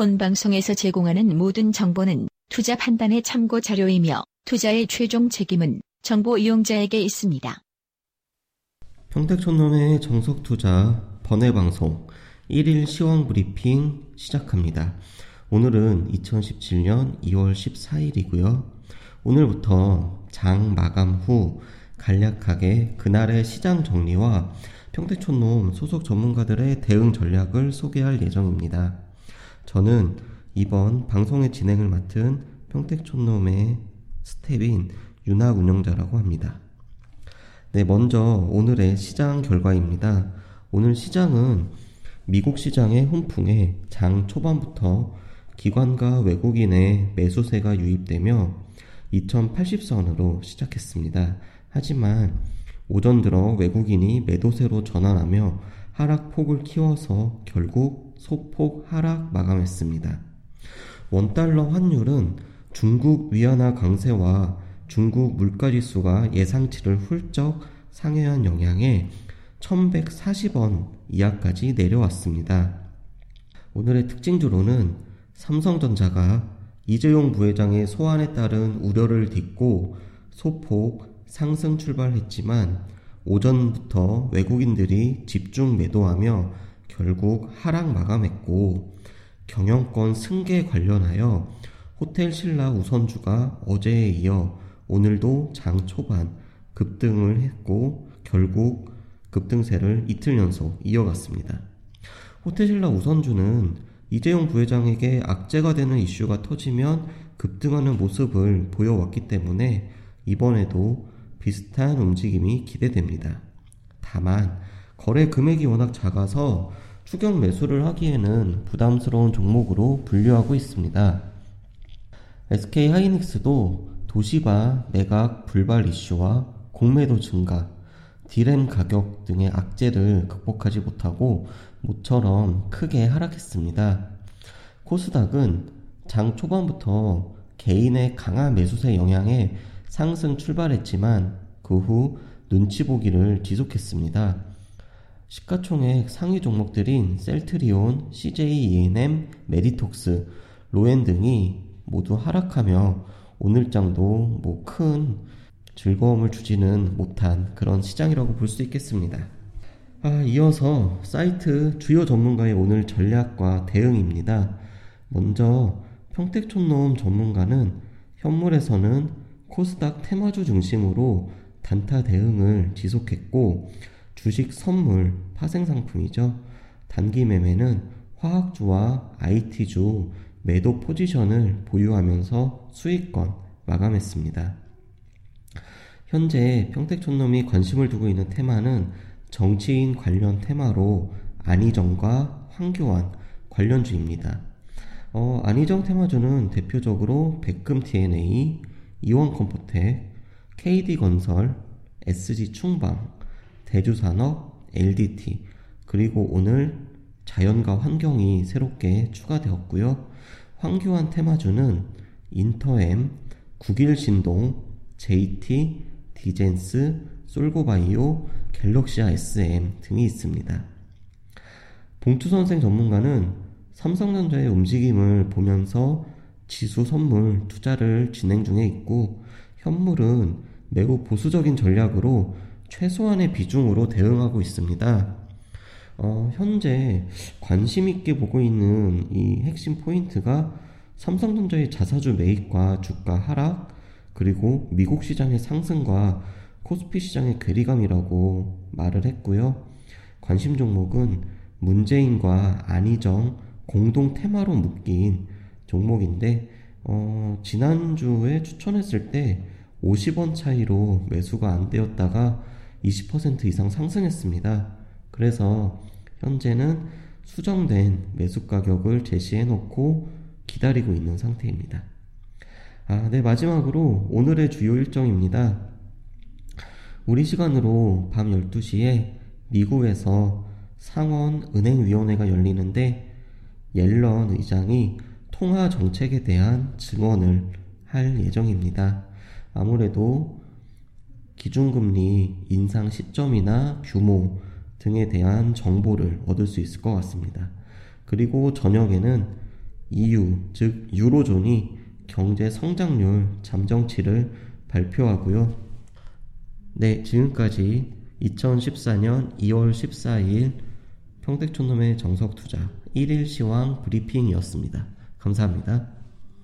본 방송에서 제공하는 모든 정보는 투자 판단의 참고 자료이며 투자의 최종 책임은 정보 이용자에게 있습니다. 평택촌놈의 정석 투자 번외 방송 1일 시황 브리핑 시작합니다. 오늘은 2017년 2월 14일이고요. 오늘부터 장 마감 후 간략하게 그날의 시장 정리와 평택촌놈 소속 전문가들의 대응 전략을 소개할 예정입니다. 저는 이번 방송의 진행을 맡은 평택촌놈의 스텝인 윤학 운영자라고 합니다. 네, 먼저 오늘의 시장 결과입니다. 오늘 시장은 미국 시장의 훈풍에 장 초반부터 기관과 외국인의 매수세가 유입되며 2080선으로 시작했습니다. 하지만 오전 들어 외국인이 매도세로 전환하며 하락폭을 키워서 결국 소폭 하락 마감했습니다. 원달러 환율은 중국 위안화 강세와 중국 물가지수가 예상치를 훌쩍 상회한 영향에 1140원 이하까지 내려왔습니다. 오늘의 특징주로는 삼성전자가 이재용 부회장의 소환에 따른 우려를 딛고 소폭 상승 출발했지만 오전부터 외국인들이 집중 매도하며 결국 하락 마감했고 경영권 승계 관련하여 호텔 신라 우선주가 어제에 이어 오늘도 장 초반 급등을 했고 결국 급등세를 이틀 연속 이어갔습니다. 호텔 신라 우선주는 이재용 부회장에게 악재가 되는 이슈가 터지면 급등하는 모습을 보여왔기 때문에 이번에도 비슷한 움직임이 기대됩니다. 다만 거래 금액이 워낙 작아서 추격 매수를 하기에는 부담스러운 종목으로 분류하고 있습니다. SK 하이닉스도 도시바 매각 불발 이슈와 공매도 증가, 디램 가격 등의 악재를 극복하지 못하고 모처럼 크게 하락했습니다. 코스닥은 장 초반부터 개인의 강한 매수세 영향에 상승 출발했지만 그 후 눈치 보기를 지속했습니다. 시가총액 상위 종목들인 셀트리온, CJ ENM, 메디톡스, 로엔 등이 모두 하락하며 오늘장도 뭐 큰 즐거움을 주지는 못한 그런 시장이라고 볼 수 있겠습니다. 아, 이어서 사이트 주요 전문가의 오늘 전략과 대응입니다. 먼저 평택촌놈 전문가는 현물에서는 코스닥 테마주 중심으로 단타 대응을 지속했고 주식 선물 파생 상품이죠. 단기 매매는 화학주와 IT주 매도 포지션을 보유하면서 수익권 마감했습니다. 현재 평택촌놈이 관심을 두고 있는 테마는 정치인 관련 테마로 안희정과 황교안 관련주입니다. 어, 안희정 테마주는 대표적으로 백금 TNA, 이원 컴포텍, KD건설, SG충방, 대주산업, LDT, 그리고 오늘 자연과 환경이 새롭게 추가되었고요. 황교안 테마주는 인터엠, 국일신동, JT, 디젠스, 솔고바이오, 갤럭시아 SM 등이 있습니다. 봉투 선생 전문가는 삼성전자의 움직임을 보면서 지수 선물 투자를 진행 중에 있고 현물은 매우 보수적인 전략으로 최소한의 비중으로 대응하고 있습니다. 어, 현재 관심 있게 보고 있는 이 핵심 포인트가 삼성전자의 자사주 매입과 주가 하락, 그리고 미국 시장의 상승과 코스피 시장의 괴리감이라고 말을 했고요. 관심 종목은 문재인과 안희정 공동 테마로 묶인 종목인데, 어, 지난주에 추천했을 때 50원 차이로 매수가 안 되었다가 20% 이상 상승했습니다. 그래서 현재는 수정된 매수 가격을 제시해 놓고 기다리고 있는 상태입니다. 아, 네, 마지막으로 오늘의 주요 일정입니다. 우리 시간으로 밤 12시에 미국에서 상원 은행위원회가 열리는데 옐런 의장이 통화 정책에 대한 증언을 할 예정입니다. 아무래도 기준금리 인상 시점이나 규모 등에 대한 정보를 얻을 수 있을 것 같습니다. 그리고 저녁에는 EU, 즉 유로존이 경제 성장률 잠정치를 발표하고요. 네, 지금까지 2014년 2월 14일 평택촌놈의 정석투자 1일 시황 브리핑이었습니다. 감사합니다.